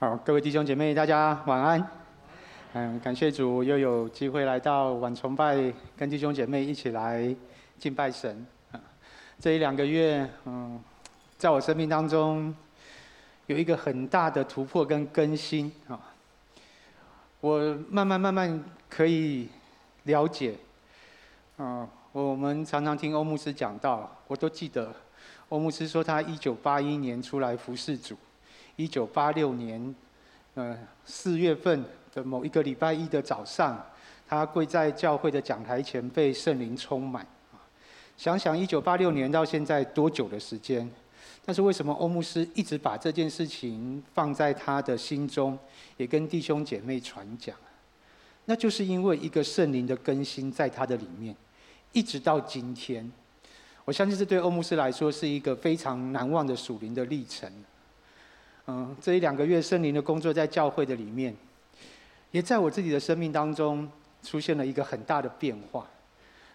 好，各位弟兄姐妹，大家晚安。嗯，感谢主又有机会来到晚崇拜，跟弟兄姐妹一起来敬拜神。这一两个月，嗯，在我生命当中有一个很大的突破跟更新啊。我慢慢慢慢可以了解，嗯，我们常常听欧牧师讲到，我都记得欧牧师说他一九八一年出来服侍主。一九八六年，呃，四月份的某一个礼拜一的早上，他跪在教会的讲台前，被圣灵充满。想想一九八六年到现在多久的时间？但是为什么欧牧师一直把这件事情放在他的心中，也跟弟兄姐妹传讲？那就是因为一个圣灵的更新在他的里面，一直到今天。我相信这对欧牧师来说是一个非常难忘的属灵的历程。嗯，这一两个月圣灵的工作在教会的里面，也在我自己的生命当中出现了一个很大的变化。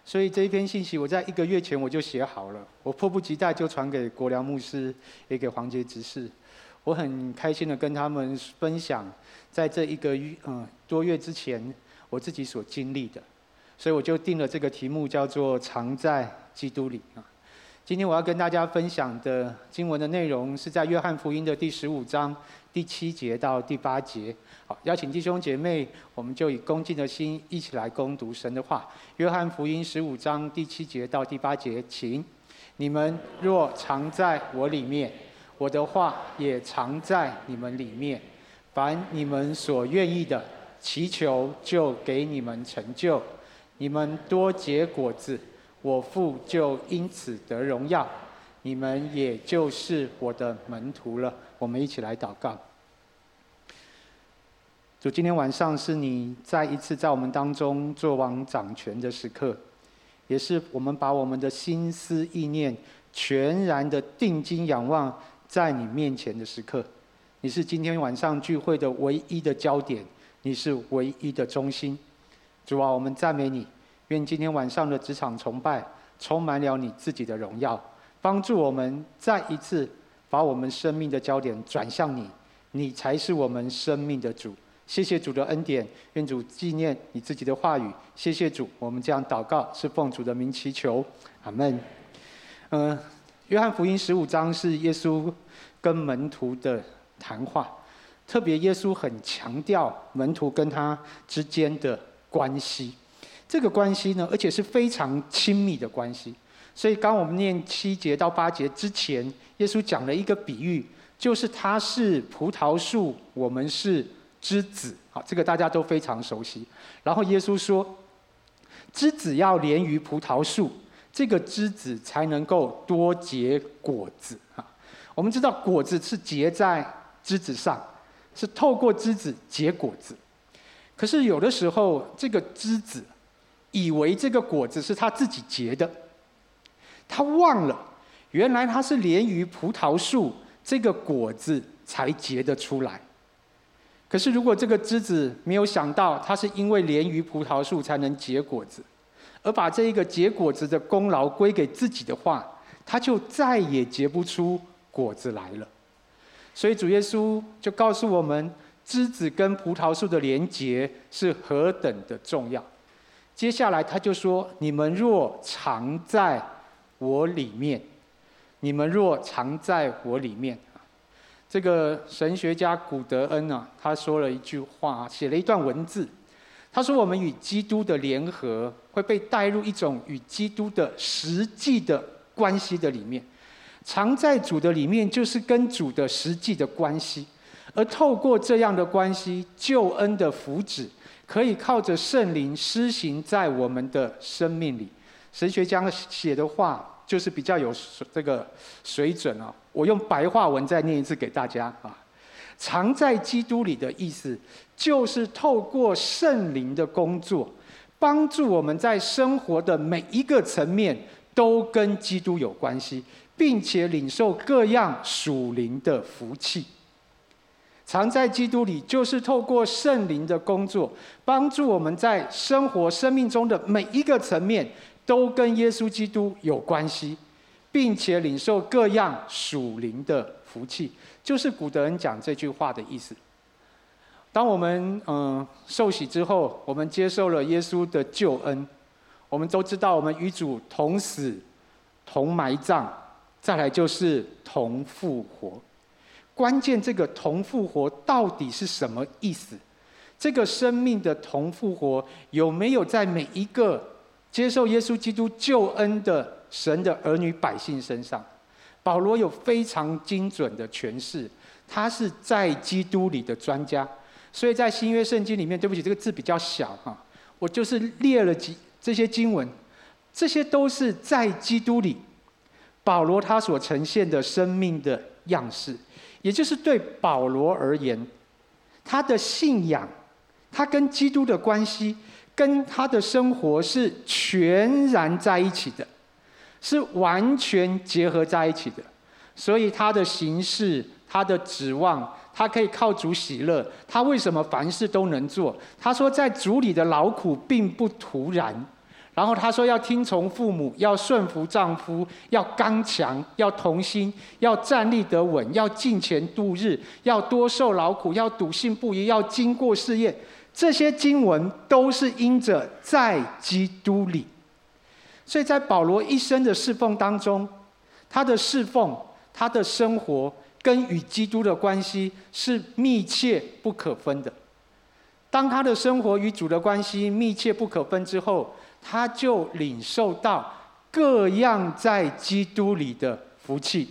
所以这一篇信息我在一个月前我就写好了，我迫不及待就传给国良牧师，也给黄杰执事。我很开心的跟他们分享，在这一个月嗯多月之前我自己所经历的，所以我就定了这个题目叫做“常在基督里”啊。今天我要跟大家分享的经文的内容是在约翰福音的第十五章第七节到第八节。好，邀请弟兄姐妹，我们就以恭敬的心一起来攻读神的话。约翰福音十五章第七节到第八节，请你们若藏在我里面，我的话也藏在你们里面。凡你们所愿意的，祈求就给你们成就。你们多结果子。我父就因此得荣耀，你们也就是我的门徒了。我们一起来祷告。主，今天晚上是你再一次在我们当中作王掌权的时刻，也是我们把我们的心思意念全然的定睛仰望在你面前的时刻。你是今天晚上聚会的唯一的焦点，你是唯一的中心。主啊，我们赞美你。愿今天晚上的职场崇拜充满了你自己的荣耀，帮助我们再一次把我们生命的焦点转向你，你才是我们生命的主。谢谢主的恩典，愿主纪念你自己的话语。谢谢主，我们这样祷告是奉主的名祈求，阿门。嗯、约翰福音十五章是耶稣跟门徒的谈话，特别耶稣很强调门徒跟他之间的关系。这个关系呢，而且是非常亲密的关系。所以，刚我们念七节到八节之前，耶稣讲了一个比喻，就是他是葡萄树，我们是枝子。好，这个大家都非常熟悉。然后耶稣说，枝子要连于葡萄树，这个枝子才能够多结果子。哈，我们知道果子是结在枝子上，是透过枝子结果子。可是有的时候，这个枝子。以为这个果子是他自己结的，他忘了，原来他是连于葡萄树，这个果子才结得出来。可是如果这个枝子没有想到，它是因为连于葡萄树才能结果子，而把这一个结果子的功劳归给自己的话，他就再也结不出果子来了。所以主耶稣就告诉我们，枝子跟葡萄树的连结是何等的重要。接下来他就说：“你们若常在我里面，你们若常在我里面。”这个神学家古德恩啊，他说了一句话，写了一段文字。他说：“我们与基督的联合会被带入一种与基督的实际的关系的里面，常在主的里面，就是跟主的实际的关系。而透过这样的关系，救恩的福祉。”可以靠着圣灵施行在我们的生命里。神学家写的话就是比较有这个水准啊。我用白话文再念一次给大家啊。常在基督里的意思，就是透过圣灵的工作，帮助我们在生活的每一个层面都跟基督有关系，并且领受各样属灵的福气。常在基督里，就是透过圣灵的工作，帮助我们在生活、生命中的每一个层面，都跟耶稣基督有关系，并且领受各样属灵的福气。就是古德恩讲这句话的意思。当我们嗯受洗之后，我们接受了耶稣的救恩，我们都知道我们与主同死、同埋葬，再来就是同复活。关键这个同复活到底是什么意思？这个生命的同复活有没有在每一个接受耶稣基督救恩的神的儿女百姓身上？保罗有非常精准的诠释，他是在基督里的专家。所以在新约圣经里面，对不起，这个字比较小哈，我就是列了几这些经文，这些都是在基督里，保罗他所呈现的生命的样式，也就是对保罗而言，他的信仰，他跟基督的关系，跟他的生活是全然在一起的，是完全结合在一起的，所以他的行事，他的指望。他可以靠主喜乐，他为什么凡事都能做？他说在主里的劳苦并不徒然，然后他说要听从父母，要顺服丈夫，要刚强，要同心，要站立得稳，要敬虔度日，要多受劳苦，要笃信不疑，要经过试验。这些经文都是因着在基督里，所以在保罗一生的侍奉当中，他的侍奉，他的生活。跟与基督的关系是密切不可分的。当他的生活与主的关系密切不可分之后，他就领受到各样在基督里的福气、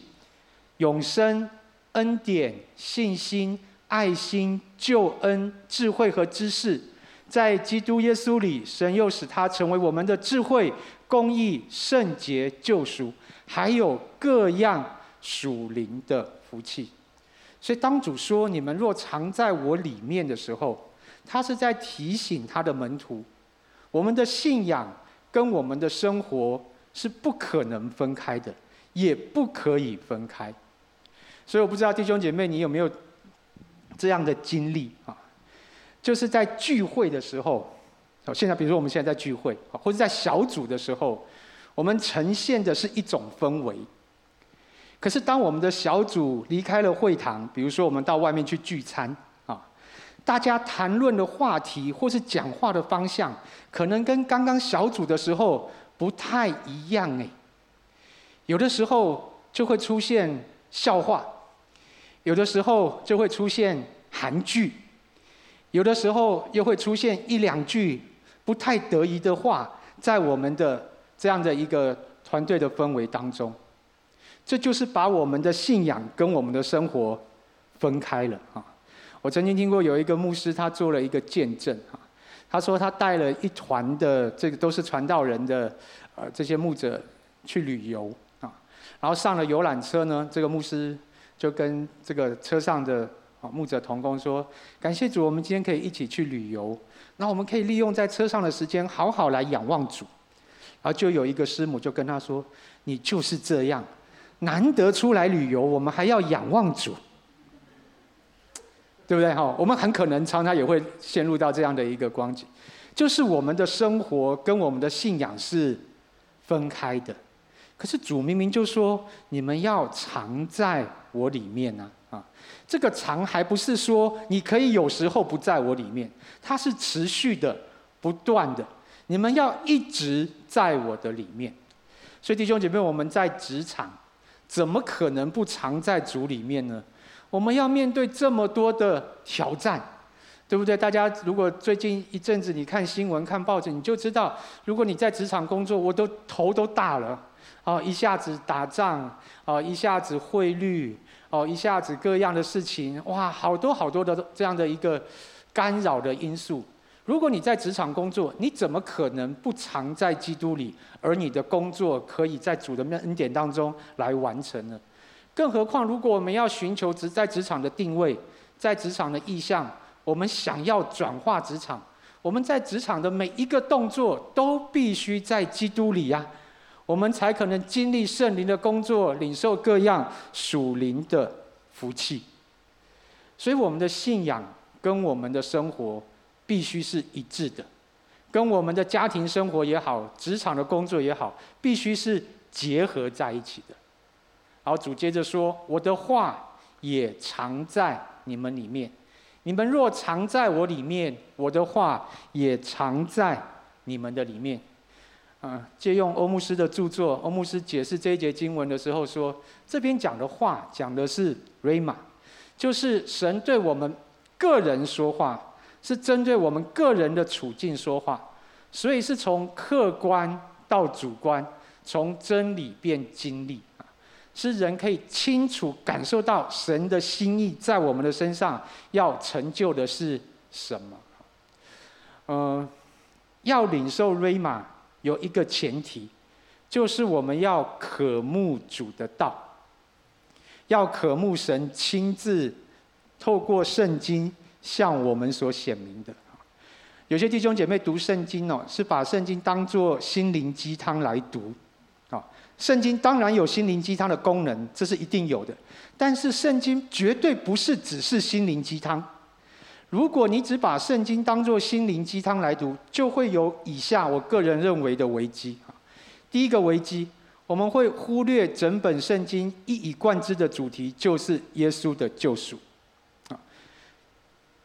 永生、恩典、信心、爱心、救恩、智慧和知识。在基督耶稣里，神又使他成为我们的智慧、公义、圣洁、救赎，还有各样属灵的。福气，所以当主说“你们若常在我里面”的时候，他是在提醒他的门徒，我们的信仰跟我们的生活是不可能分开的，也不可以分开。所以我不知道弟兄姐妹，你有没有这样的经历啊？就是在聚会的时候，现在比如说我们现在在聚会，或者在小组的时候，我们呈现的是一种氛围。可是，当我们的小组离开了会堂，比如说我们到外面去聚餐，大家谈论的话题或是讲话的方向，可能跟刚刚小组的时候不太一样哎。有的时候就会出现笑话，有的时候就会出现韩剧，有的时候又会出现一两句不太得意的话，在我们的这样的一个团队的氛围当中。这就是把我们的信仰跟我们的生活分开了啊！我曾经听过有一个牧师，他做了一个见证啊。他说他带了一团的这个都是传道人的呃这些牧者去旅游啊，然后上了游览车呢，这个牧师就跟这个车上的啊牧者同工说：“感谢主，我们今天可以一起去旅游，那我们可以利用在车上的时间好好来仰望主。”然后就有一个师母就跟他说：“你就是这样。”难得出来旅游，我们还要仰望主，对不对？哈，我们很可能常常也会陷入到这样的一个光景，就是我们的生活跟我们的信仰是分开的。可是主明明就说，你们要藏在我里面呢，啊，这个藏还不是说你可以有时候不在我里面，它是持续的、不断的，你们要一直在我的里面。所以弟兄姐妹，我们在职场。怎么可能不藏在主里面呢？我们要面对这么多的挑战，对不对？大家如果最近一阵子你看新闻、看报纸，你就知道，如果你在职场工作，我都头都大了。哦，一下子打仗，哦，一下子汇率，哦，一下子各样的事情，哇，好多好多的这样的一个干扰的因素。如果你在职场工作，你怎么可能不常在基督里，而你的工作可以在主的恩典当中来完成呢？更何况，如果我们要寻求职在职场的定位，在职场的意向，我们想要转化职场，我们在职场的每一个动作都必须在基督里呀，我们才可能经历圣灵的工作，领受各样属灵的福气。所以，我们的信仰跟我们的生活。必须是一致的，跟我们的家庭生活也好，职场的工作也好，必须是结合在一起的。好，主接着说：“我的话也藏在你们里面，你们若藏在我里面，我的话也藏在你们的里面。啊，借用欧牧师的著作，欧牧师解释这一节经文的时候说，这边讲的话讲的是 Rhema，就是神对我们个人说话，是针对我们个人的处境说话，所以是从客观到主观，从真理变经历。是人可以清楚感受到神的心意在我们的身上要成就的是什么？呃，要领受瑞玛有一个前提，就是我们要渴慕主的道，要渴慕神亲自透过圣经向我们所显明的。有些弟兄姐妹读圣经哦，是把圣经当作心灵鸡汤来读。圣经当然有心灵鸡汤的功能，这是一定有的。但是圣经绝对不是只是心灵鸡汤。如果你只把圣经当作心灵鸡汤来读，就会有以下我个人认为的危机。第一个危机，我们会忽略整本圣经一以贯之的主题，就是耶稣的救赎。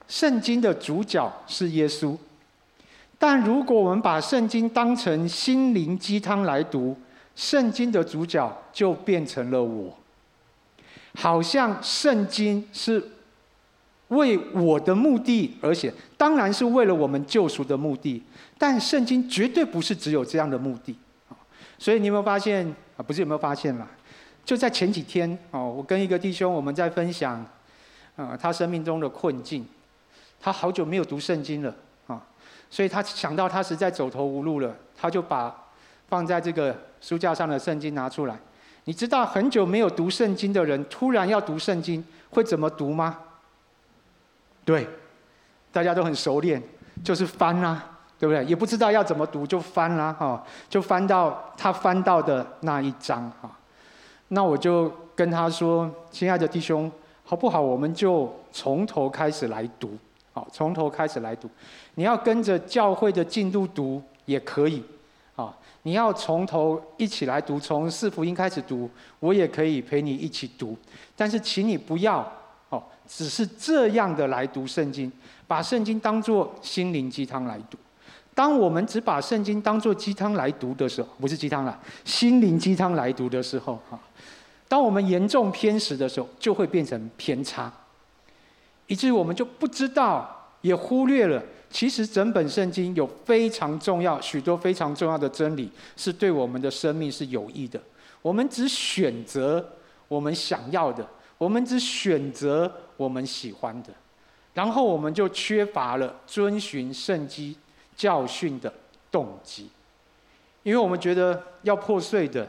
圣经的主角是耶稣，但如果我们把圣经当成心灵鸡汤来读，圣经的主角就变成了我，好像圣经是为我的目的而写，当然是为了我们救赎的目的，但圣经绝对不是只有这样的目的。所以你有没有发现啊？不是有没有发现啦？就在前几天哦，我跟一个弟兄我们在分享，啊，他生命中的困境，他好久没有读圣经了啊，所以他想到他实在走投无路了，他就把放在这个。书架上的圣经拿出来，你知道很久没有读圣经的人突然要读圣经会怎么读吗？对，大家都很熟练，就是翻啦、对不对？也不知道要怎么读就翻啦，哈，就翻到他翻到的那一章哈。那我就跟他说：“亲爱的弟兄，好不好？我们就从头开始来读，好，从头开始来读。你要跟着教会的进度读也可以。”你要从头一起来读，从四福音开始读，我也可以陪你一起读。但是，请你不要哦，只是这样的来读圣经，把圣经当作心灵鸡汤来读。当我们只把圣经当作鸡汤来读的时候，不是鸡汤了，心灵鸡汤来读的时候，哈，当我们严重偏食的时候，就会变成偏差，以至于我们就不知道，也忽略了。其实整本圣经有非常重要、许多非常重要的真理，是对我们的生命是有益的。我们只选择我们想要的，我们只选择我们喜欢的，然后我们就缺乏了遵循圣经教训的动机，因为我们觉得要破碎的，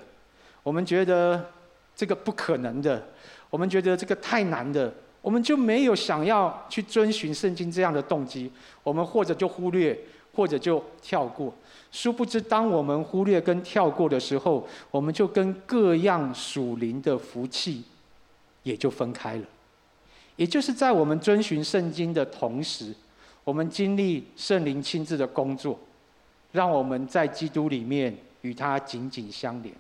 我们觉得这个不可能的，我们觉得这个太难的。我们就没有想要去遵循圣经这样的动机，我们或者就忽略，或者就跳过。殊不知，当我们忽略跟跳过的时候，我们就跟各样属灵的福气也就分开了。也就是在我们遵循圣经的同时，我们经历圣灵亲自的工作，让我们在基督里面与他紧紧相连。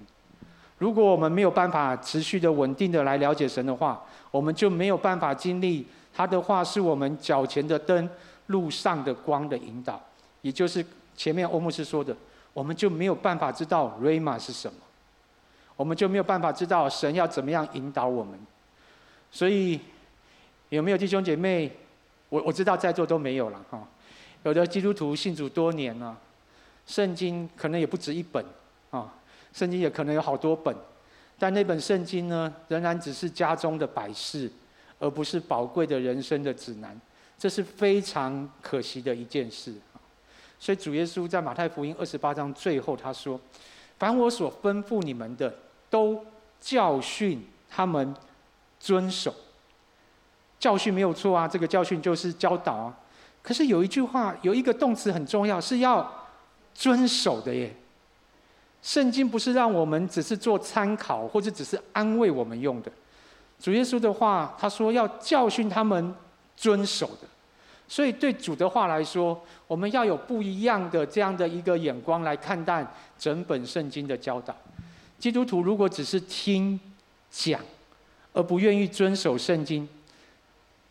如果我们没有办法持续的、稳定的来了解神的话，我们就没有办法经历他的话是我们脚前的灯、路上的光的引导，也就是前面欧牧师说的，我们就没有办法知道 Rhema 是什么，我们就没有办法知道神要怎么样引导我们。所以有没有弟兄姐妹？我我知道在座都没有了哈。有的基督徒信主多年了，圣经可能也不止一本啊。圣经也可能有好多本，但那本圣经呢，仍然只是家中的摆饰，而不是宝贵的人生的指南。这是非常可惜的一件事。所以主耶稣在马太福音二十八章最后他说：“凡我所吩咐你们的，都教训他们遵守。”教训没有错啊，这个教训就是教导啊。可是有一句话，有一个动词很重要，是要遵守的耶。圣经不是让我们只是做参考，或者只是安慰我们用的。主耶稣的话，他说要教训他们遵守的。所以对主的话来说，我们要有不一样的这样的一个眼光来看待整本圣经的教导。基督徒如果只是听讲，而不愿意遵守圣经，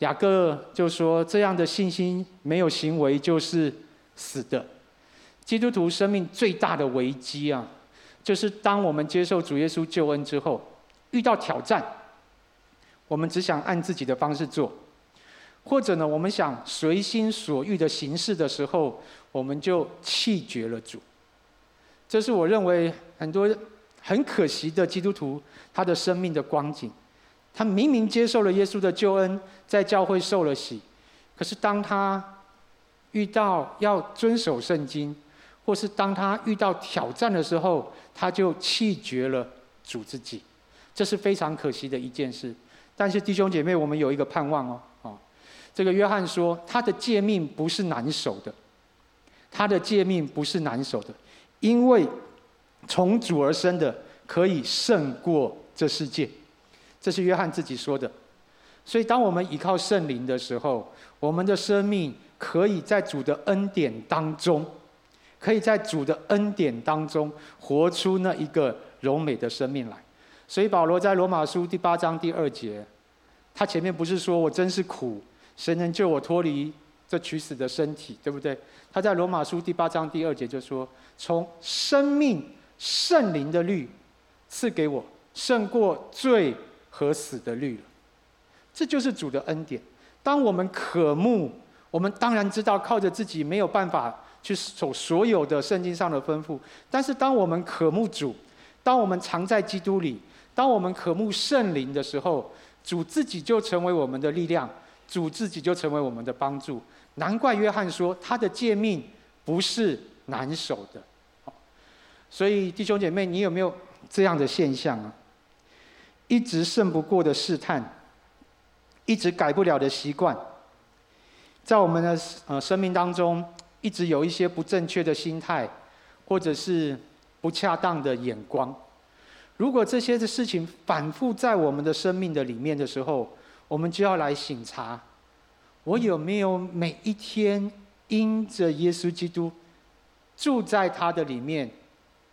雅各就说：“这样的信心没有行为就是死的。”基督徒生命最大的危机啊，就是当我们接受主耶稣救恩之后，遇到挑战，我们只想按自己的方式做，或者呢，我们想随心所欲的行事的时候，我们就弃绝了主。这是我认为很多很可惜的基督徒他的生命的光景。他明明接受了耶稣的救恩，在教会受了洗，可是当他遇到要遵守圣经，或是当他遇到挑战的时候，他就弃绝了主自己，这是非常可惜的一件事。但是弟兄姐妹，我们有一个盼望哦，哦，这个约翰说，他的诫命不是难守的，他的诫命不是难守的，因为从主而生的可以胜过这世界。这是约翰自己说的，所以当我们依靠圣灵的时候，我们的生命可以在主的恩典当中，可以在主的恩典当中活出那一个柔美的生命来。所以保罗在罗马书第八章第二节，他前面不是说我真是苦，谁能救我脱离这取死的身体，对不对？他在罗马书第八章第二节就说：从生命圣灵的律赐给我，胜过罪。和死的律了，这就是主的恩典。当我们渴慕，我们当然知道靠着自己没有办法去守所有的圣经上的吩咐。但是当我们渴慕主，当我们常在基督里，当我们渴慕圣灵的时候，主自己就成为我们的力量，主自己就成为我们的帮助。难怪约翰说他的诫命不是难守的。所以弟兄姐妹，你有没有这样的现象啊？一直胜不过的试探，一直改不了的习惯，在我们的呃生命当中，一直有一些不正确的心态，或者是不恰当的眼光。如果这些的事情反复在我们的生命的里面的时候，我们就要来省察：我有没有每一天因着耶稣基督住在他的里面，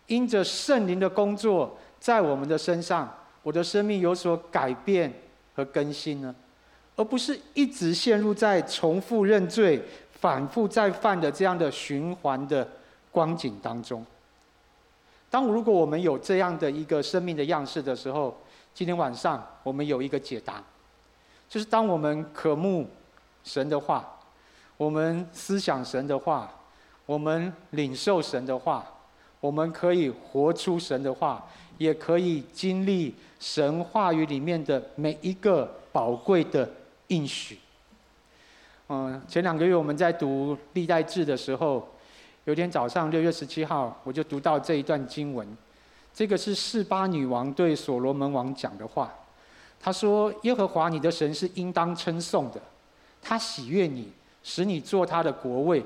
因着圣灵的工作在我们的身上。我的生命有所改变和更新呢，而不是一直陷入在重复认罪、反复再犯的这样的循环的光景当中。当如果我们有这样的一个生命的样式的时候，今天晚上我们有一个解答，就是当我们渴慕神的话，我们思想神的话，我们领受神的话，我们可以活出神的话。也可以经历神话语里面的每一个宝贵的应许。嗯，前两个月我们在读历代志的时候，有天早上六月十七号，我就读到这一段经文。这个是示巴女王对所罗门王讲的话。她说：“耶和华你的神是应当称颂的，他喜悦你，使你做他的国位，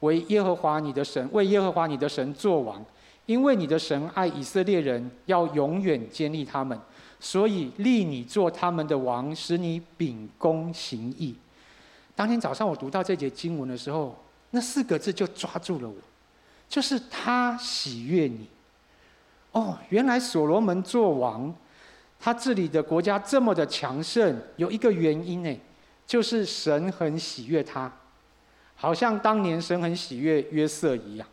为耶和华你的神，为耶和华你的神做王。”因为你的神爱以色列人，要永远坚立他们，所以立你做他们的王，使你秉公行义。当天早上我读到这节经文的时候，那四个字就抓住了我，就是他喜悦你。哦，原来所罗门做王，他治理的国家这么的强盛，有一个原因呢，就是神很喜悦他，好像当年神很喜悦约瑟一样。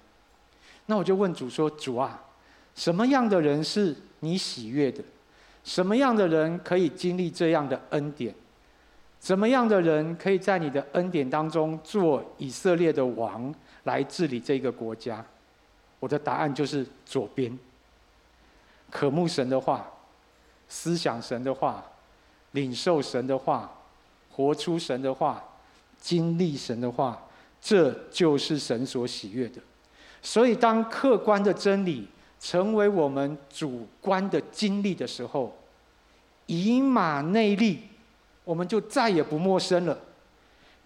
那我就问主说：“主啊，什么样的人是你喜悦的？什么样的人可以经历这样的恩典？怎么样的人可以在你的恩典当中做以色列的王，来治理这个国家？”我的答案就是左边。渴慕神的话，思想神的话，领受神的话，活出神的话，经历神的话，这就是神所喜悦的。所以，当客观的真理成为我们主观的经历的时候，以马内利，我们就再也不陌生了。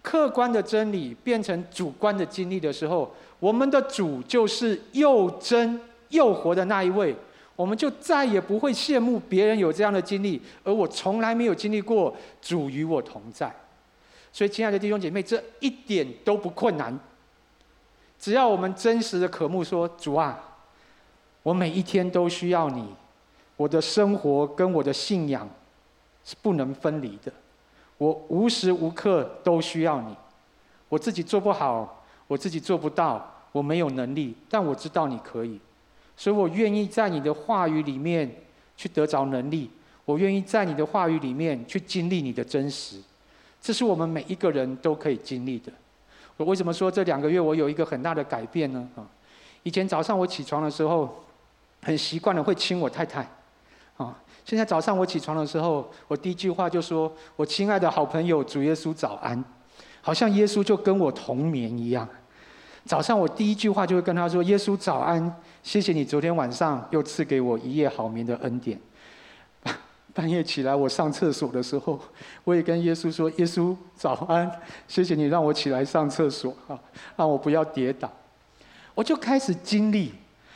客观的真理变成主观的经历的时候，我们的主就是又真又活的那一位，我们就再也不会羡慕别人有这样的经历，而我从来没有经历过主与我同在。所以，亲爱的弟兄姐妹，这一点都不困难。只要我们真实的渴慕说，主啊，我每一天都需要你，我的生活跟我的信仰是不能分离的。我无时无刻都需要你。我自己做不好，我自己做不到，我没有能力，但我知道你可以，所以我愿意在你的话语里面去得着能力。我愿意在你的话语里面去经历你的真实。这是我们每一个人都可以经历的。我为什么说这两个月我有一个很大的改变呢？啊，以前早上我起床的时候，很习惯的会亲我太太，现在早上我起床的时候，我第一句话就说：“我亲爱的好朋友主耶稣早安。”好像耶稣就跟我同眠一样。早上我第一句话就会跟他说：“耶稣早安，谢谢你昨天晚上又赐给我一夜好眠的恩典。”半夜起来我上厕所的时候，我也跟耶稣说：“耶稣早安，谢谢你让我起来上厕所啊，让我不要跌倒。”我就开始经历，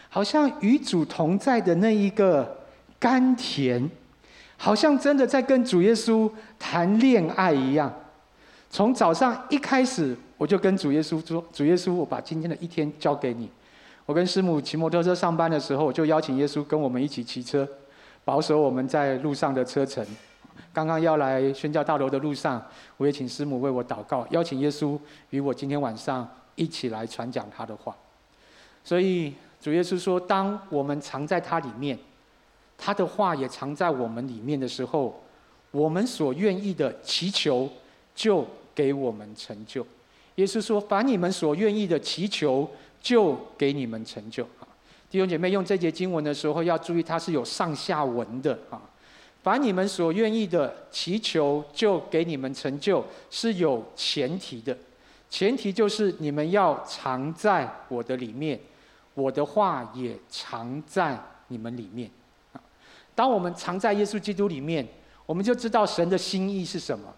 好像与主同在的那一个甘甜，好像真的在跟主耶稣谈恋爱一样。从早上一开始，我就跟主耶稣说：“主耶稣，我把今天的一天交给你。”我跟师母骑摩托车上班的时候，我就邀请耶稣跟我们一起骑车，保守我们在路上的车程。刚刚要来宣教大楼的路上，我也请师母为我祷告，邀请耶稣与我今天晚上一起来传讲他的话。所以主耶稣说：“当我们藏在他里面，他的话也藏在我们里面的时候，我们所愿意的祈求。”就给我们成就。耶稣说：“凡你们所愿意的祈求，就给你们成就。”啊，弟兄姐妹，用这节经文的时候要注意，它是有上下文的啊。凡你们所愿意的祈求，就给你们成就，是有前提的。前提就是你们要藏在我的里面，我的话也藏在你们里面。当我们藏在耶稣基督里面，我们就知道神的心意是什么。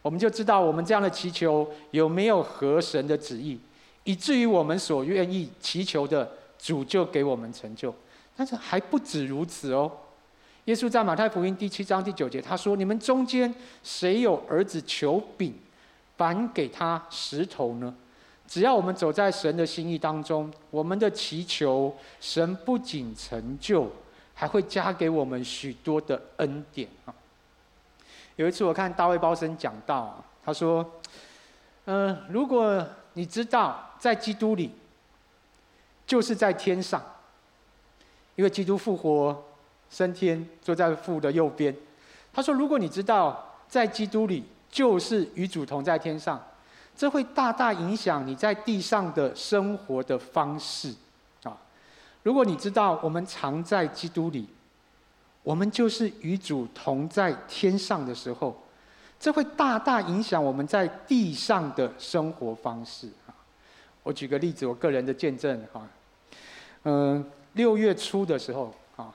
我们就知道我们这样的祈求有没有合神的旨意，以至于我们所愿意祈求的主就给我们成就。但是还不止如此哦。耶稣在马太福音第七章第九节他说：“你们中间谁有儿子求饼，反给他石头呢？”只要我们走在神的心意当中，我们的祈求神不仅成就，还会加给我们许多的恩典啊。有一次我看大卫鲍森讲道，他说：“嗯、如果你知道在基督里，就是在天上，因为基督复活升天，坐在父的右边。他说，如果你知道在基督里，就是与主同在天上，这会大大影响你在地上的生活的方式。如果你知道我们藏在基督里。”我们就是与主同在天上的时候，这会大大影响我们在地上的生活方式啊。我举个例子，我个人的见证哈，嗯，六月初的时候啊，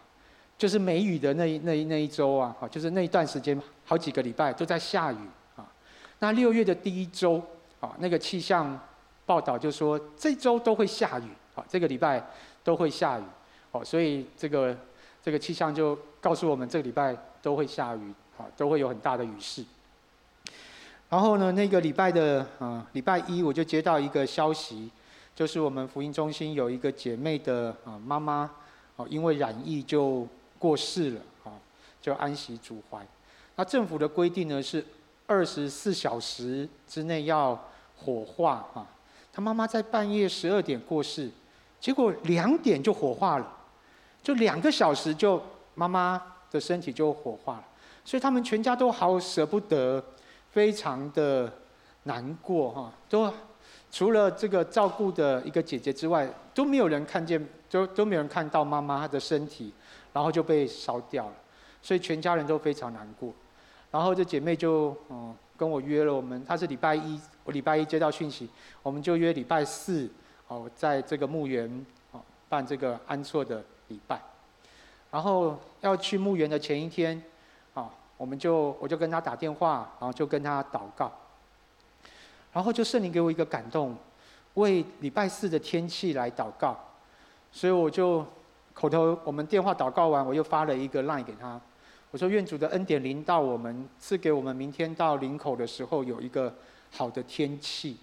就是梅雨的那一那一那一周啊，就是那一段时间，好几个礼拜都在下雨啊。那六月的第一周啊，那个气象报道就说这周都会下雨啊，这个礼拜都会下雨哦，所以这个。这个气象就告诉我们，这个礼拜都会下雨，啊，都会有很大的雨势。然后呢，那个礼拜的，嗯，礼拜一我就接到一个消息，就是我们福音中心有一个姐妹的，啊，妈妈，哦，因为染疫就过世了，啊，就安息主怀。那政府的规定呢是二十四小时之内要火化，啊，她妈妈在半夜十二点过世，结果两点就火化了。就两个小时，就妈妈的身体就火化了，所以他们全家都好舍不得，非常的难过哈。都除了这个照顾的一个姐姐之外，都没有人看见，都都没有人看到妈妈她的身体，然后就被烧掉了，所以全家人都非常难过。然后这姐妹就嗯跟我约了，我们她是礼拜一，我礼拜一接到讯息，我们就约礼拜四哦，在这个墓园哦办这个安错的。礼拜，然后要去墓园的前一天，啊，我们就我就跟他打电话，然后就跟他祷告，然后就圣灵给我一个感动，为礼拜四的天气来祷告，所以我就口头我们电话祷告完，我又发了一个 line 给他，我说愿主的恩典临到我们，赐给我们明天到林口的时候有一个好的天气。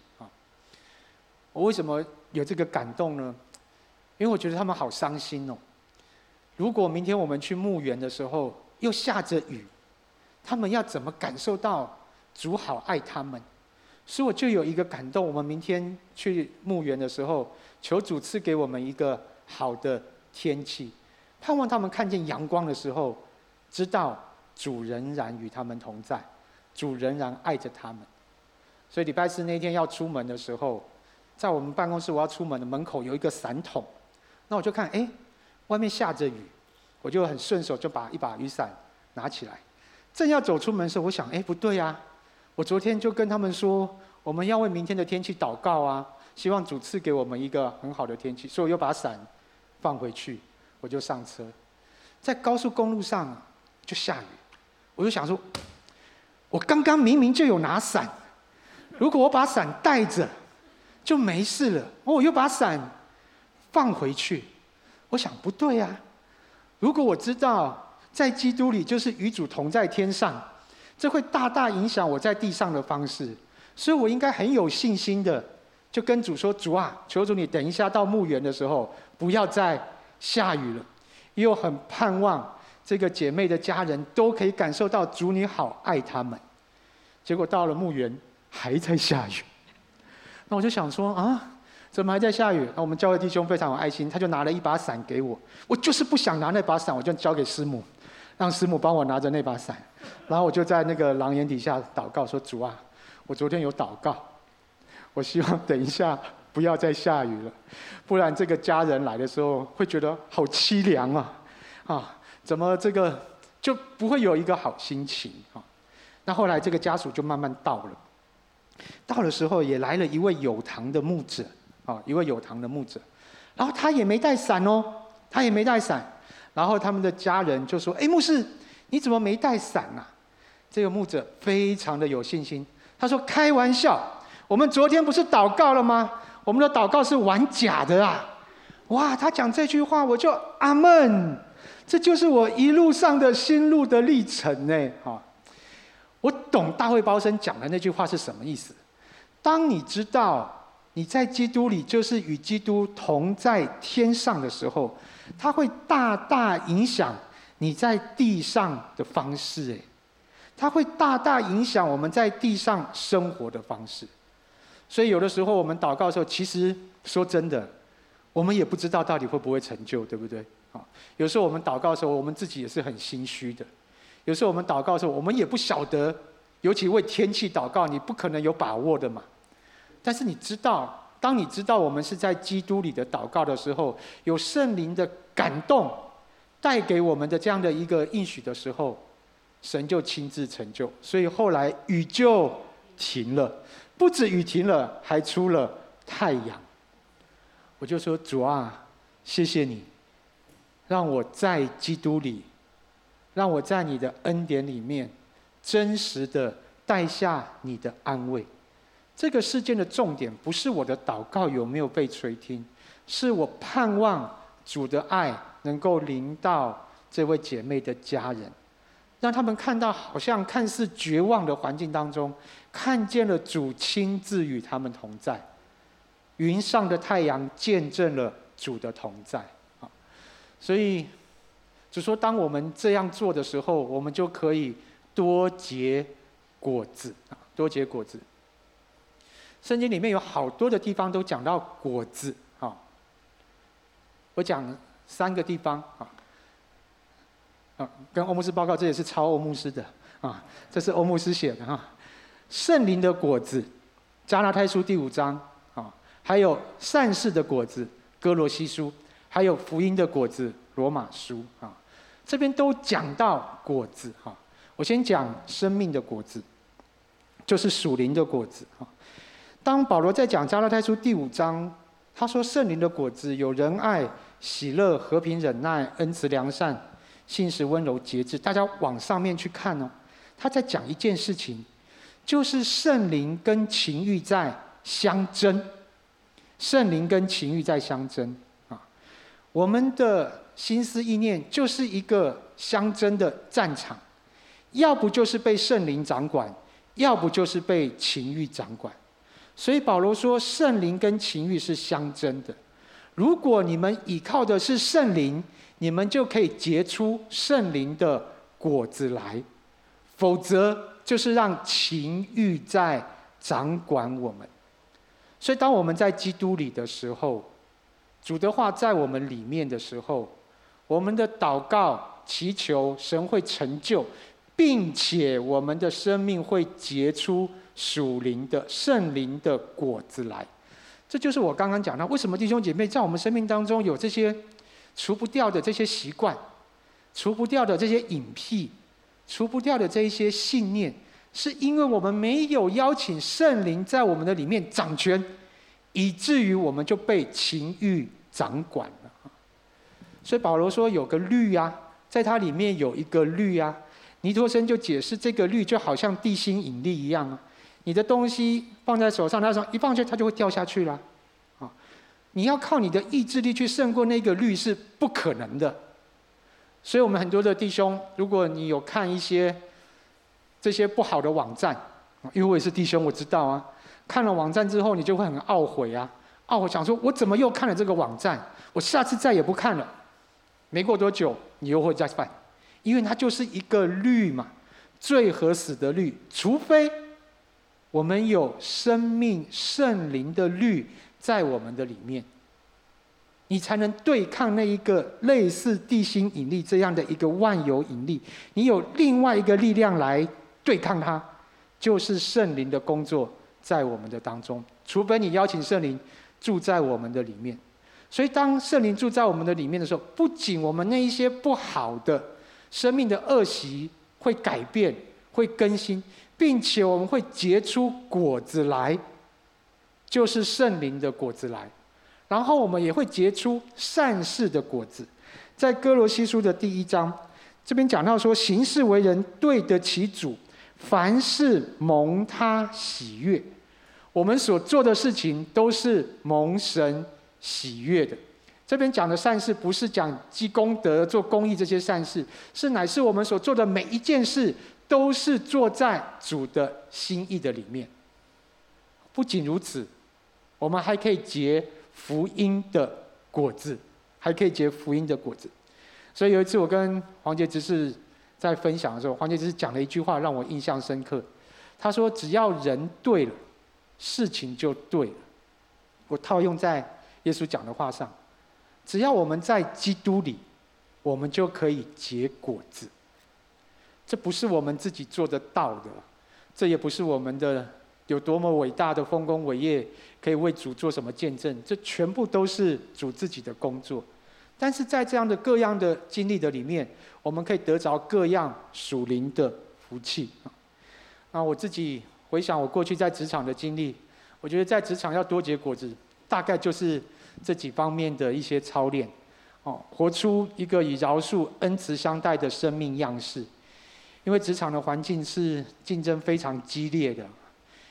我为什么有这个感动呢？因为我觉得他们好伤心哦。如果明天我们去墓园的时候又下着雨，他们要怎么感受到主好爱他们，所以我就有一个感动。我们明天去墓园的时候，求主赐给我们一个好的天气，盼望他们看见阳光的时候，知道主仍然与他们同在，主仍然爱着他们。所以礼拜四那天要出门的时候，在我们办公室我要出门的门口有一个伞筒，那我就看，哎，外面下着雨，我就很顺手就把一把雨伞拿起来，正要走出门的时候，我想，哎，不对呀，我昨天就跟他们说，我们要为明天的天气祷告啊。希望主赐给我们一个很好的天气，所以我又把伞放回去，我就上车，在高速公路上就下雨，我就想说，我刚刚明明就有拿伞，如果我把伞带着，就没事了。我又把伞放回去，我想不对啊，如果我知道在基督里就是与主同在天上，这会大大影响我在地上的方式，所以我应该很有信心的。就跟主说：“主啊，求主你等一下到墓园的时候，不要再下雨了。又很盼望这个姐妹的家人都可以感受到主你好爱他们。结果到了墓园还在下雨，那我就想说啊，怎么还在下雨？那我们教会弟兄非常有爱心，他就拿了一把伞给我。我就是不想拿那把伞，我就交给师母，让师母帮我拿着那把伞。然后我就在那个廊檐底下祷告说：主啊，我昨天有祷告。”我希望等一下不要再下雨了，不然这个家人来的时候会觉得好凄凉啊！啊，怎么这个就不会有一个好心情啊？那后来这个家属就慢慢到了，到的时候也来了一位有堂的牧者啊，一位有堂的牧者，然后他也没带伞哦，他也没带伞，然后他们的家人就说：“哎，牧师，你怎么没带伞啊？”这个牧者非常的有信心，他说：“开玩笑。”我们昨天不是祷告了吗？我们的祷告是玩假的啊！哇，他讲这句话，我就阿门。这就是我一路上的心路的历程呢。哈，我懂大卫包生讲的那句话是什么意思。当你知道你在基督里就是与基督同在天上的时候，它会大大影响你在地上的方式。哎，它会大大影响我们在地上生活的方式。所以有的时候我们祷告的时候，其实说真的，我们也不知道到底会不会成就，对不对？啊，有时候我们祷告的时候，我们自己也是很心虚的。有时候我们祷告的时候，我们也不晓得，尤其为天气祷告，你不可能有把握的嘛。但是你知道，当你知道我们是在基督里的祷告的时候，有圣灵的感动带给我们的这样的一个应许的时候，神就亲自成就。所以后来雨就停了。不止雨停了，还出了太阳。我就说主啊，谢谢你，让我在基督里，让我在你的恩典里面，真实的带下你的安慰。这个事件的重点不是我的祷告有没有被垂听，是我盼望主的爱能够临到这位姐妹的家人。让他们看到，好像看似绝望的环境当中，看见了主亲自与他们同在。云上的太阳见证了主的同在。啊，所以，就说当我们这样做的时候，我们就可以多结果子啊，多结果子。圣经里面有好多的地方都讲到果子啊，我讲三个地方啊。啊，跟欧牧师报告，这也是抄欧牧师的啊，这是欧牧师写的哈。圣灵的果子，加拉太书第五章啊，还有善事的果子，哥罗西书，还有福音的果子，罗马书啊，这边都讲到果子哈。我先讲生命的果子，就是属灵的果子哈。当保罗在讲加拉太书第五章，他说圣灵的果子有仁爱、喜乐、和平、忍耐、恩慈、良善。信实、温柔、节制，大家往上面去看哦。他在讲一件事情，就是圣灵跟情欲在相争。圣灵跟情欲在相争！我们的心思意念就是一个相争的战场，要不就是被圣灵掌管，要不就是被情欲掌管。所以保罗说，圣灵跟情欲是相争的。如果你们依靠的是圣灵，你们就可以结出圣灵的果子来，否则就是让情欲在掌管我们。所以，当我们在基督里的时候，主的话在我们里面的时候，我们的祷告祈求神会成就，并且我们的生命会结出属灵的圣灵的果子来。这就是我刚刚讲到，为什么弟兄姐妹在我们生命当中有这些除不掉的这些习惯，除不掉的这些隐癖，除不掉的这一些信念，是因为我们没有邀请圣灵在我们的里面掌权，以至于我们就被情欲掌管了。所以保罗说有个律啊，在它里面有一个律啊。尼托生就解释这个律就好像地心引力一样啊，你的东西放在手上，它说一放下，它就会掉下去了。啊，你要靠你的意志力去胜过那个律是不可能的。所以我们很多的弟兄，如果你有看一些这些不好的网站，因为我也是弟兄，我知道啊，看了网站之后，你就会很懊悔啊，懊悔想说，我怎么又看了这个网站？我下次再也不看了。没过多久，你又会再犯。因为它就是一个律嘛，最合死的律，除非我们有生命圣灵的律在我们的里面，你才能对抗那一个类似地心引力这样的一个万有引力。你有另外一个力量来对抗它，就是圣灵的工作在我们的当中。除非你邀请圣灵住在我们的里面，所以当圣灵住在我们的里面的时候，不仅我们那一些不好的。生命的恶习会改变，会更新，并且我们会结出果子来，就是圣灵的果子来。然后我们也会结出善事的果子。在哥罗西书的第一章，这边讲到说，行事为人对得起主，凡事蒙他喜悦。我们所做的事情都是蒙神喜悦的。这边讲的善事，不是讲积功德、做公益这些善事，是乃是我们所做的每一件事，都是做在主的心意的里面。不仅如此，我们还可以结福音的果子，还可以结福音的果子。所以有一次我跟黄杰执事在分享的时候，黄杰执事讲了一句话让我印象深刻。他说：“只要人对了，事情就对了。”我套用在耶稣讲的话上。只要我们在基督里，我们就可以结果子。这不是我们自己做得到的，这也不是我们的有多么伟大的丰功伟业，可以为主做什么见证。这全部都是主自己的工作。但是在这样的各样的经历的里面，我们可以得着各样属灵的福气。啊，我自己回想我过去在职场的经历，我觉得在职场要多结果子，大概就是。这几方面的一些操练，哦，活出一个以饶恕、恩慈相待的生命样式。因为职场的环境是竞争非常激烈的，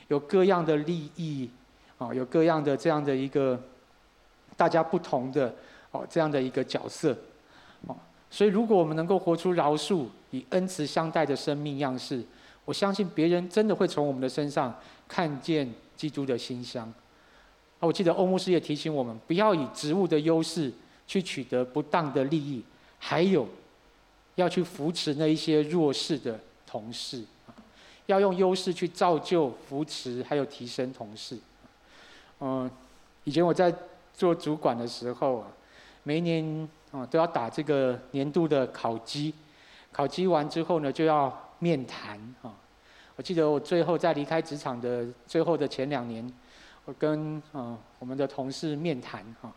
有各样的利益，哦，有各样的这样的一个大家不同的哦这样的一个角色，哦，所以如果我们能够活出饶恕、以恩慈相待的生命样式，我相信别人真的会从我们的身上看见基督的馨香。啊我记得欧牧师也提醒我们，不要以职务的优势去取得不当的利益，还有要去扶持那一些弱势的同事，要用优势去造就、扶持，还有提升同事。嗯，以前我在做主管的时候啊，每一年啊都要打这个年度的考绩，考绩完之后呢，就要面谈啊。我记得我最后在离开职场的最后的前两年。我跟啊我们的同事面谈哈，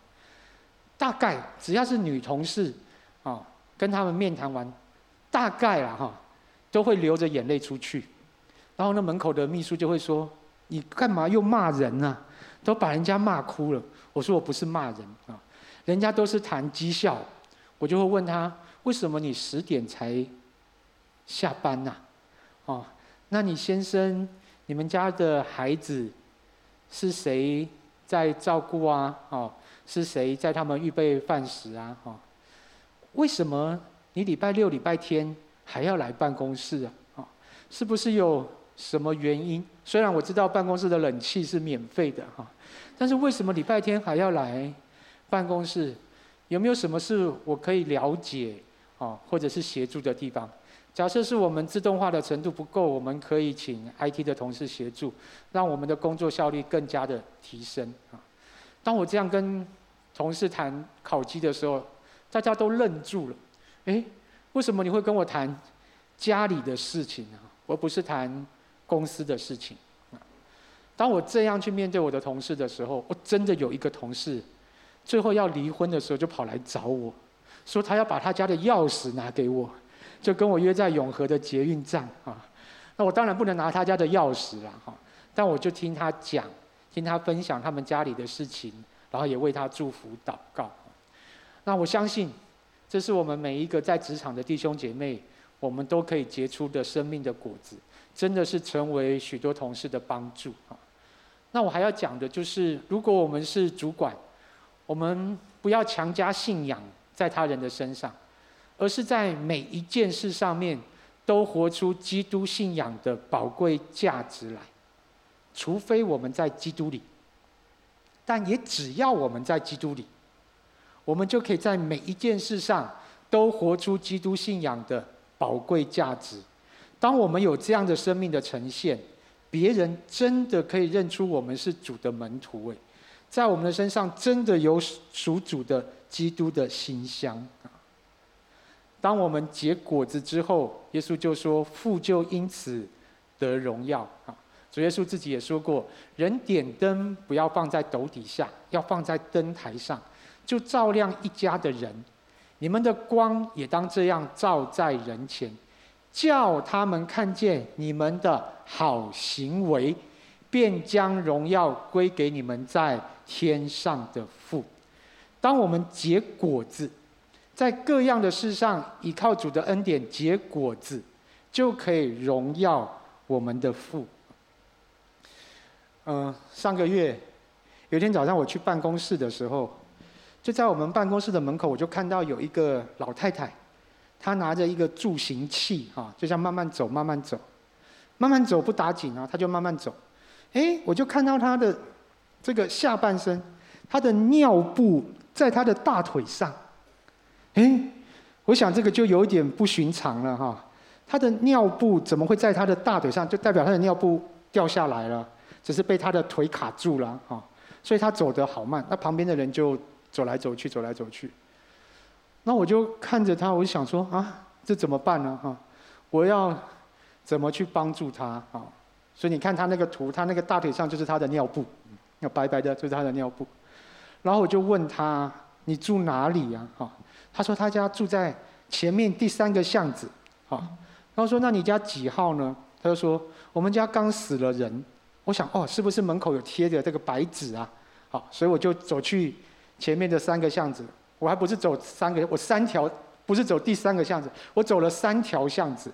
大概只要是女同事啊，跟他们面谈完，大概啊哈，都会流着眼泪出去。然后那门口的秘书就会说：“你干嘛又骂人呢？都把人家骂哭了。”我说：“我不是骂人啊，人家都是谈绩效。”我就会问他：“为什么你十点才下班呐？哦，那你先生、你们家的孩子？”是谁在照顾啊？哦，是谁在他们预备饭食啊？哦，为什么你礼拜六、礼拜天还要来办公室啊？哦，是不是有什么原因？虽然我知道办公室的冷气是免费的哈，但是为什么礼拜天还要来办公室？有没有什么是我可以了解哦，或者是协助的地方？假设是我们自动化的程度不够，我们可以请 IT 的同事协助，让我们的工作效率更加的提升啊。当我这样跟同事谈考绩的时候，大家都愣住了。诶，为什么你会跟我谈家里的事情啊，而不是谈公司的事情啊？当我这样去面对我的同事的时候，我真的有一个同事，最后要离婚的时候就跑来找我，说他要把他家的钥匙拿给我。就跟我约在永和的捷运站啊，那我当然不能拿他家的钥匙了哈，但我就听他讲，听他分享他们家里的事情，然后也为他祝福祷告。那我相信，这是我们每一个在职场的弟兄姐妹，我们都可以结出的生命的果子，真的是成为许多同事的帮助啊。那我还要讲的就是，如果我们是主管，我们不要强加信仰在他人的身上。而是在每一件事上面，都活出基督信仰的宝贵价值来。除非我们在基督里，但也只要我们在基督里，我们就可以在每一件事上都活出基督信仰的宝贵价值。当我们有这样的生命的呈现，别人真的可以认出我们是主的门徒。诶，在我们的身上真的有属主的基督的馨香。当我们结果子之后，耶稣就说：“父就因此得荣耀。”啊，主耶稣自己也说过：“人点灯不要放在斗底下，要放在灯台上，就照亮一家的人。你们的光也当这样照在人前，叫他们看见你们的好行为，便将荣耀归给你们在天上的父。”当我们结果子。在各样的事上，依靠主的恩典结果子，就可以荣耀我们的父。嗯，上个月有一天早上我去办公室的时候，就在我们办公室的门口，我就看到有一个老太太，她拿着一个助行器，哈，就像慢慢走，慢慢走，慢慢走不打紧啊，她就慢慢走。哎，我就看到她的这个下半身，她的尿布在她的大腿上。哎，我想这个就有点不寻常了哈。他的尿布怎么会在他的大腿上？就代表他的尿布掉下来了，只是被他的腿卡住了哈。所以他走得好慢，那旁边的人就走来走去，走来走去。那我就看着他，我就想说啊，这怎么办呢？哈，我要怎么去帮助他啊？所以你看他那个图，他那个大腿上就是他的尿布，那白白的就是他的尿布。然后我就问他：“你住哪里呀？”哈。他说他家住在前面第三个巷子，啊，然后说那你家几号呢？他就说我们家刚死了人。我想哦，是不是门口有贴着这个白纸啊？好，所以我就走去前面的三个巷子。我还不是走三个，我三条，不是走第三个巷子，我走了三条巷子，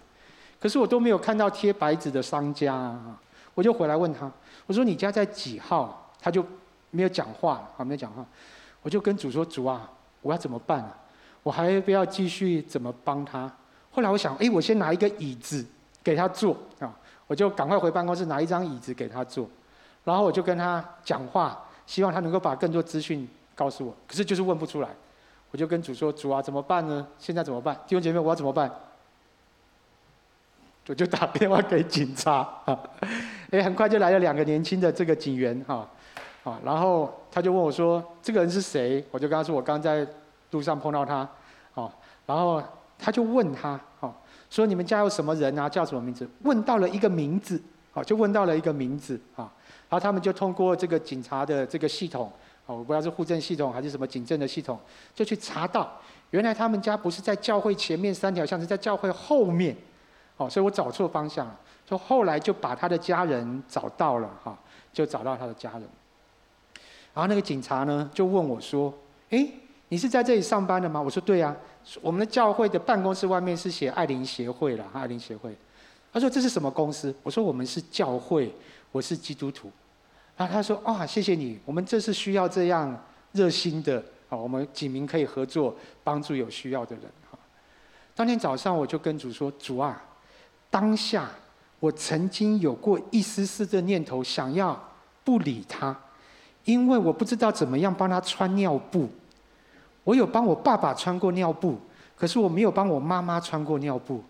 可是我都没有看到贴白纸的商家啊。我就回来问他，我说你家在几号？他就没有讲话，啊，没有讲话。我就跟主说，主啊，我要怎么办啊？我还要不要继续怎么帮他？后来我想，哎，我先拿一个椅子给他坐啊，我就赶快回办公室拿一张椅子给他坐，然后我就跟他讲话，希望他能够把更多资讯告诉我。可是就是问不出来，我就跟主说：“主啊，怎么办呢？现在怎么办？弟兄姐妹，我要怎么办？”我就打电话给警察啊，哎，很快就来了两个年轻的这个警员哈，啊然后他就问我说：“这个人是谁？”我就跟他说：“我刚在。”路上碰到他，哦，然后他就问他，哦，说你们家有什么人啊？叫什么名字？问到了一个名字，哦，就问到了一个名字，啊，然后他们就通过这个警察的这个系统，哦，我不知道是户政系统还是什么警政的系统，就去查到，原来他们家不是在教会前面三条巷子，在教会后面，哦，所以我找错方向了，就后来就把他的家人找到了，哈，就找到他的家人，然后那个警察呢就问我说，哎。你是在这里上班的吗？我说对呀。我们的教会的办公室外面是写爱林协会了，爱林协会。他说这是什么公司？我说我们是教会，我是基督徒。然后他说啊，谢谢你，我们这是需要这样热心的，好，我们警民可以合作，帮助有需要的人。哈，当天早上我就跟主说，主啊，当下我曾经有过一丝丝的念头，想要不理他，因为我不知道怎么样帮他穿尿布。我有帮我爸爸穿过尿布，可是我没有帮我妈妈穿过尿布。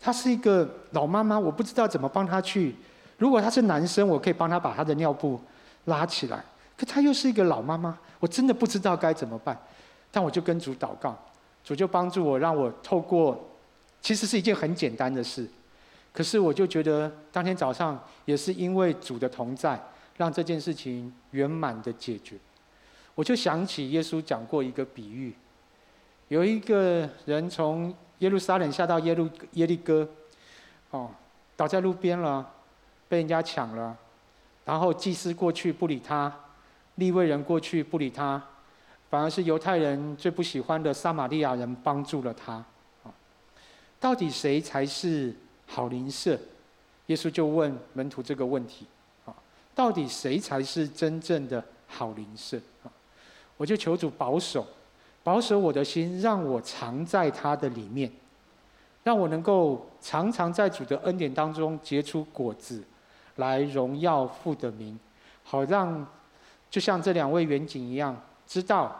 她是一个老妈妈，我不知道怎么帮她去。如果她是男生，我可以帮她把她的尿布拉起来。可她又是一个老妈妈，我真的不知道该怎么办。但我就跟主祷告，主就帮助我，让我透过，其实是一件很简单的事。可是我就觉得，当天早上也是因为主的同在，让这件事情圆满的解决。我就想起耶稣讲过一个比喻，有一个人从耶路撒冷下到耶路耶利哥，哦，倒在路边了，被人家抢了，然后祭司过去不理他，利未人过去不理他，反而是犹太人最不喜欢的撒玛利亚人帮助了他。到底谁才是？好邻舍，耶稣就问门徒这个问题：到底谁才是真正的好邻舍？啊，我就求主保守，保守我的心，让我藏在他的里面，让我能够常常在主的恩典当中结出果子，来荣耀父的名，好让就像这两位远景一样，知道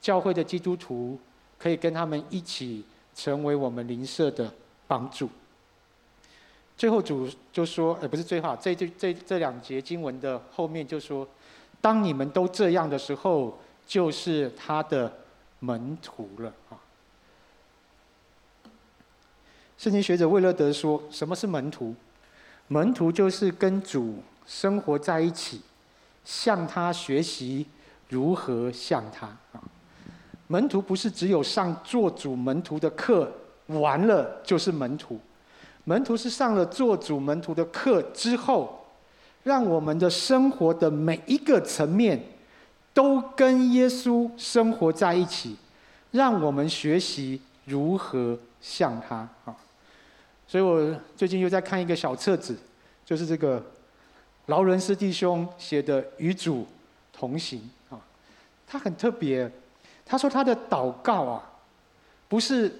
教会的基督徒可以跟他们一起成为我们邻舍的帮助。最后主就说：“呃，不是最后，这这这这两节经文的后面就说，当你们都这样的时候，就是他的门徒了啊。”圣经学者魏勒德说：“什么是门徒？门徒就是跟主生活在一起，向他学习如何像他啊。门徒不是只有上做主门徒的课，完了就是门徒。”门徒是上了做主门徒的课之后，让我们的生活的每一个层面都跟耶稣生活在一起，让我们学习如何像他啊。所以我最近又在看一个小册子，就是这个劳伦斯弟兄写的《与主同行》啊，他很特别，他说他的祷告啊，不是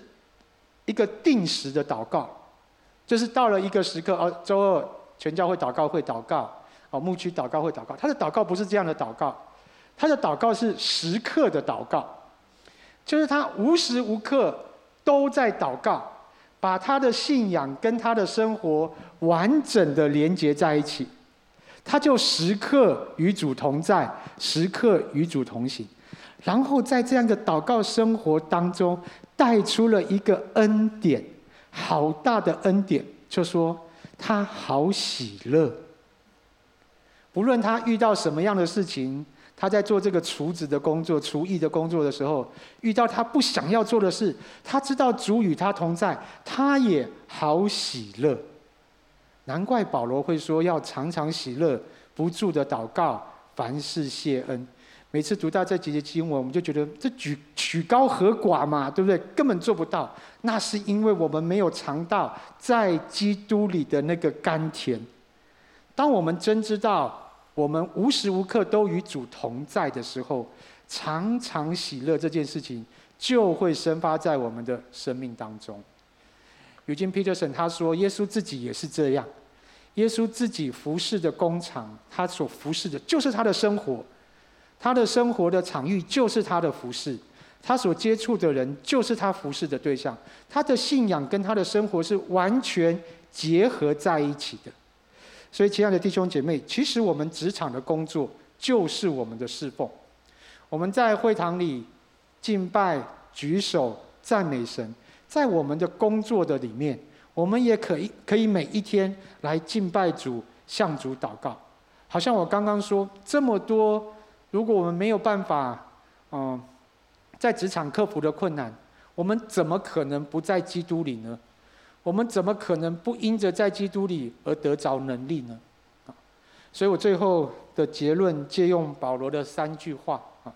一个定时的祷告。就是到了一个时刻，哦，周二全教会祷告会祷告，哦，牧区祷告会祷告。他的祷告不是这样的祷告，他的祷告是时刻的祷告，就是他无时无刻都在祷告，把他的信仰跟他的生活完整的连接在一起，他就时刻与主同在，时刻与主同行，然后在这样的祷告生活当中带出了一个恩典。好大的恩典，就说他好喜乐。不论他遇到什么样的事情，他在做这个厨子的工作、厨艺的工作的时候，遇到他不想要做的事，他知道主与他同在，他也好喜乐。难怪保罗会说要常常喜乐，不住的祷告，凡事谢恩。每次读到这几节经文，我们就觉得这举曲高和寡嘛，对不对？根本做不到。那是因为我们没有尝到在基督里的那个甘甜。当我们真知道我们无时无刻都与主同在的时候，常常喜乐这件事情就会生发在我们的生命当中。Eugene Peterson 他说：“耶稣自己也是这样。耶稣自己服侍的工厂，他所服侍的就是他的生活。”他的生活的场域就是他的服饰，他所接触的人就是他服饰的对象，他的信仰跟他的生活是完全结合在一起的。所以，亲爱的弟兄姐妹，其实我们职场的工作就是我们的侍奉。我们在会堂里敬拜、举手、赞美神，在我们的工作的里面，我们也可以可以每一天来敬拜主、向主祷告。好像我刚刚说这么多。如果我们没有办法，嗯，在职场克服的困难，我们怎么可能不在基督里呢？我们怎么可能不因着在基督里而得着能力呢？啊，所以我最后的结论借用保罗的三句话啊，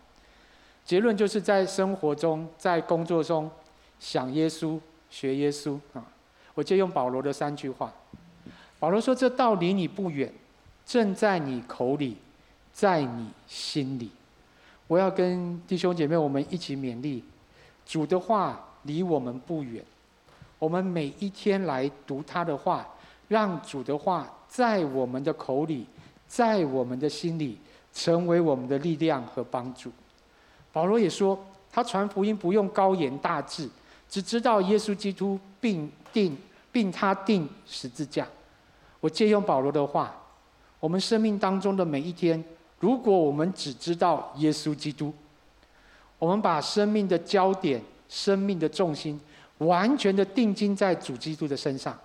结论就是在生活中、在工作中想耶稣、学耶稣啊。我借用保罗的三句话，保罗说：“这道离你不远，正在你口里。”在你心里，我要跟弟兄姐妹，我们一起勉励，主的话离我们不远，我们每一天来读他的话，让主的话在我们的口里，在我们的心里，成为我们的力量和帮助。保罗也说，他传福音不用高言大志，只知道耶稣基督并定并他定十字架。我借用保罗的话，我们生命当中的每一天，如果我们只知道耶稣基督，我们把生命的焦点、生命的重心完全的定睛在主基督的身上，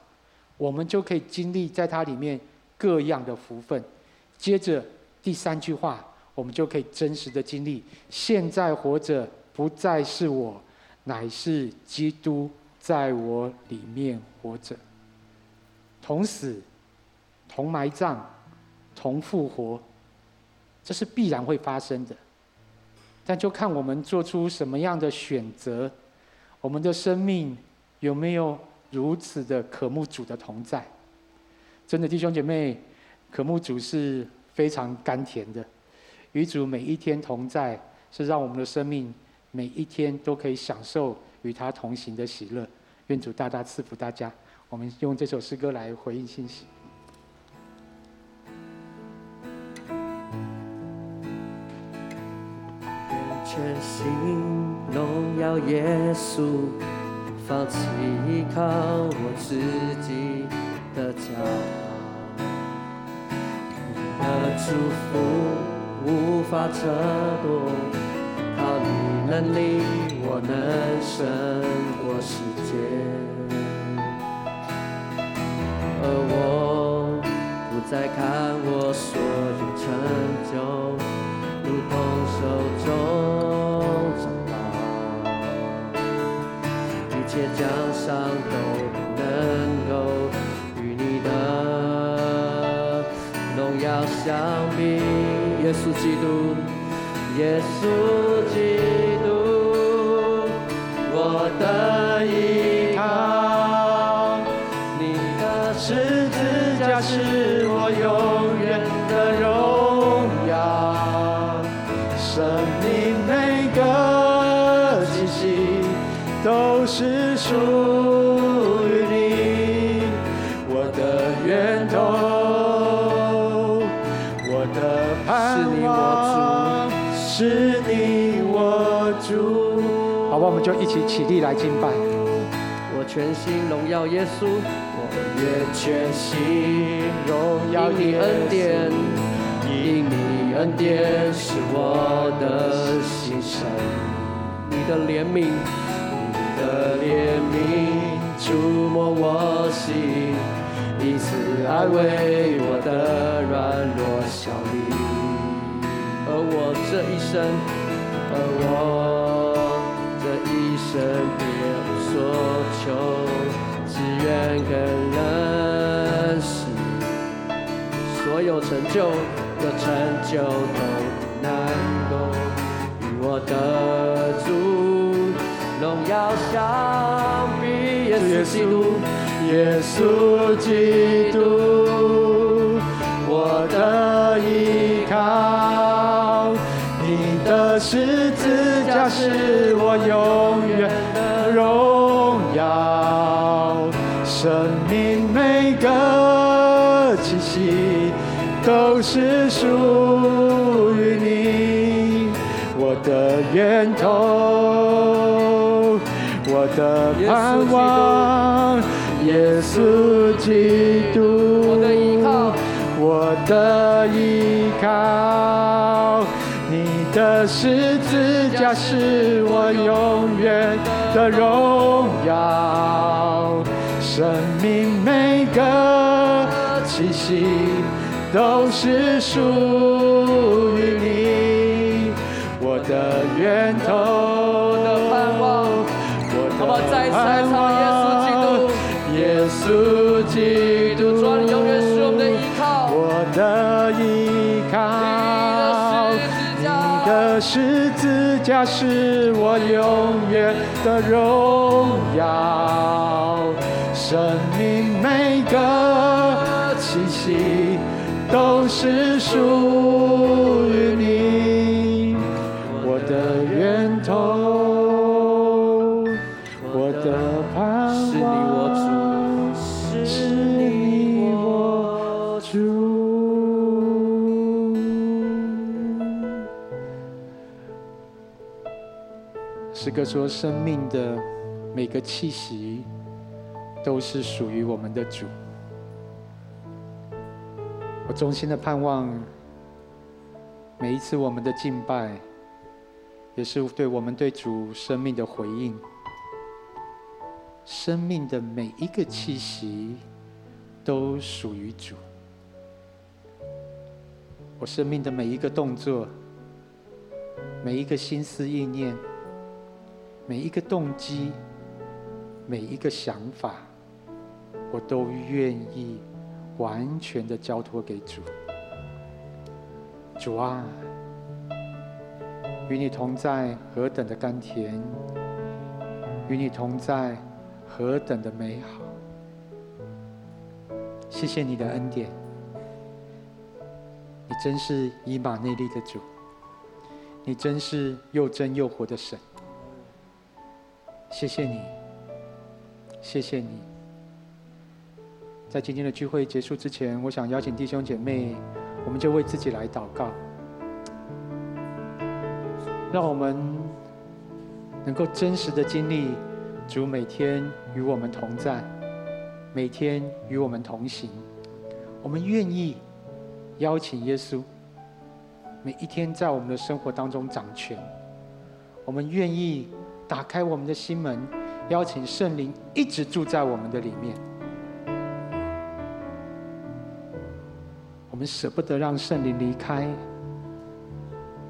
我们就可以经历在他里面各样的福分。接着第三句话，我们就可以真实的经历：现在活着不再是我，乃是基督在我里面活着。同死。同埋葬，同复活，这是必然会发生的。但就看我们做出什么样的选择，我们的生命有没有如此的渴慕主的同在？真的弟兄姐妹，渴慕主是非常甘甜的。与主每一天同在，是让我们的生命每一天都可以享受与他同行的喜乐。愿主大大赐福大家。我们用这首诗歌来回应信息。全心荣耀耶稣，放弃依靠我自己的骄傲。你的祝福无法测度，靠你能力，我能胜过世界。而我不再看我所有成就，如同手中。些奖赏都不能够与你的荣耀相比。耶稣基督，耶稣基督，我的一一起起立来敬拜。我全心荣耀耶稣，我愿全心荣耀你恩典，因你恩典是我的心声，你的怜悯。你的怜悯触摸我心，以此安慰我的软弱小力。而我这一生，而我这一生别无所求，只愿更认识所有成就的成就都不能够与我的主。荣耀相比，耶稣基督，耶稣基督，我的依靠，你的十字架是我永远的荣耀，生命每个气息都是属于你，我的源头。我的盼望，耶稣基督，我的依靠，我的依靠，你的十字架是我永远的荣耀，生命每个气息都是属于你，我的源头的盼望。好不好？再一次来唱耶稣基督，耶稣基十字架是我永远的荣耀，生命每个气息都是属诗歌说：“生命的每个气息都是属于我们的主。我衷心的盼望，每一次我们的敬拜，也是对我们对主生命的回应。生命的每一个气息，都属于主。我生命的每一个动作，每一个心思意念，每一个动机，每一个想法，我都愿意完全的交托给主。主啊，与你同在何等的甘甜，与你同在何等的美好。谢谢你的恩典，你真是以马内利的主，你真是又真又活的神。谢谢你，谢谢你。在今天的聚会结束之前，我想邀请弟兄姐妹，我们就为自己来祷告，让我们能够真实的经历主每天与我们同在。每天与我们同行，我们愿意邀请耶稣每一天在我们的生活当中掌权。我们愿意打开我们的心门，邀请圣灵一直住在我们的里面。我们舍不得让圣灵离开，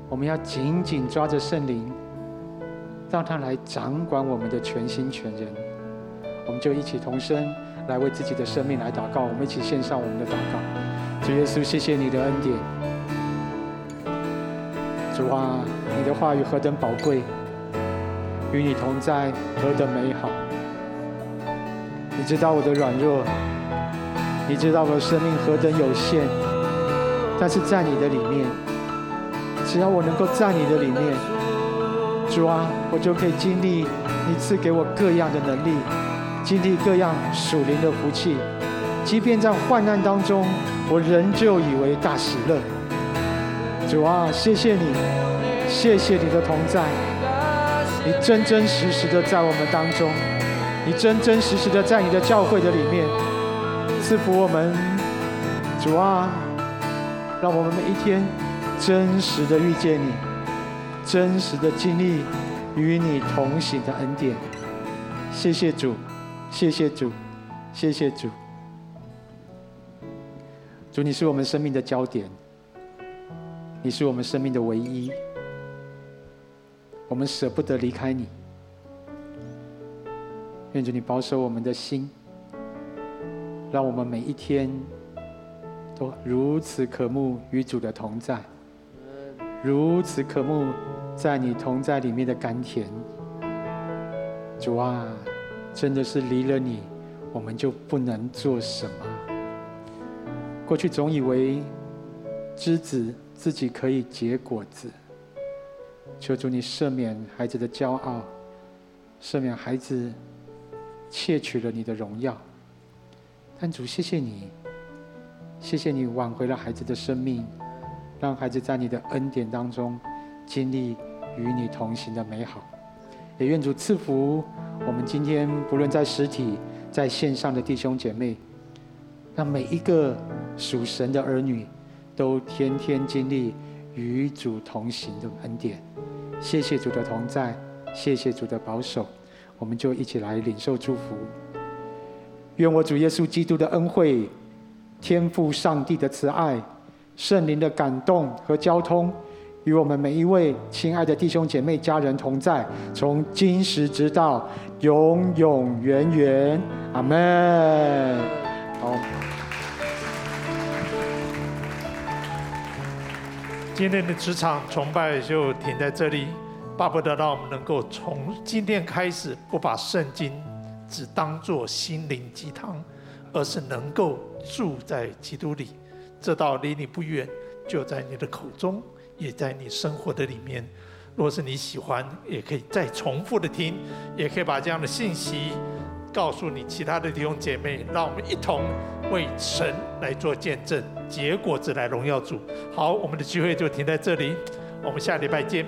我们要紧紧抓着圣灵，让他来掌管我们的全心全人。我们就一起同声。来为自己的生命来祷告，我们一起献上我们的祷告。主耶稣，谢谢你的恩典。主啊，你的话语何等宝贵，与你同在何等美好。你知道我的软弱，你知道我的生命何等有限，但是在你的里面，只要我能够在你的里面，主啊，我就可以经历你赐给我各样的能力。经历各样属灵的福气，即便在患难当中，我仍旧以为大喜乐。主啊，谢谢你，谢谢你的同在，你真真实实的在我们当中，你真真实实的在你的教会的里面赐福我们。主啊，让我们每一天真实的遇见你，真实的经历与你同行的恩典。谢谢主。谢谢主，谢谢主，主，你是我们生命的焦点，你是我们生命的唯一，我们舍不得离开你。愿主你保守我们的心，让我们每一天都如此渴慕与主的同在，如此渴慕在你同在里面的甘甜。主啊。真的是离了你，我们就不能做什么。过去总以为枝子自己可以结果子，求主你赦免孩子的骄傲，赦免孩子窃取了你的荣耀。但主，谢谢你，谢谢你挽回了孩子的生命，让孩子在你的恩典当中经历与你同行的美好。也愿主赐福我们今天不论在实体、在线上的弟兄姐妹，让每一个属神的儿女都天天经历与主同行的恩典。谢谢主的同在，谢谢主的保守，我们就一起来领受祝福。愿我主耶稣基督的恩惠、天父上帝的慈爱、圣灵的感动和交通。与我们每一位亲爱的弟兄姐妹、家人同在，从今时直到永永远远，阿门。好，今天的职场崇拜就停在这里。巴不得让我们能够从今天开始，不把圣经只当作心灵鸡汤，而是能够住在基督里。这道离你不远，就在你的口中。也在你生活的里面，若是你喜欢，也可以再重复的听，也可以把这样的信息告诉你其他的弟兄姐妹，让我们一同为神来做见证，结果只来荣耀主。好，我们的聚会就停在这里，我们下礼拜见。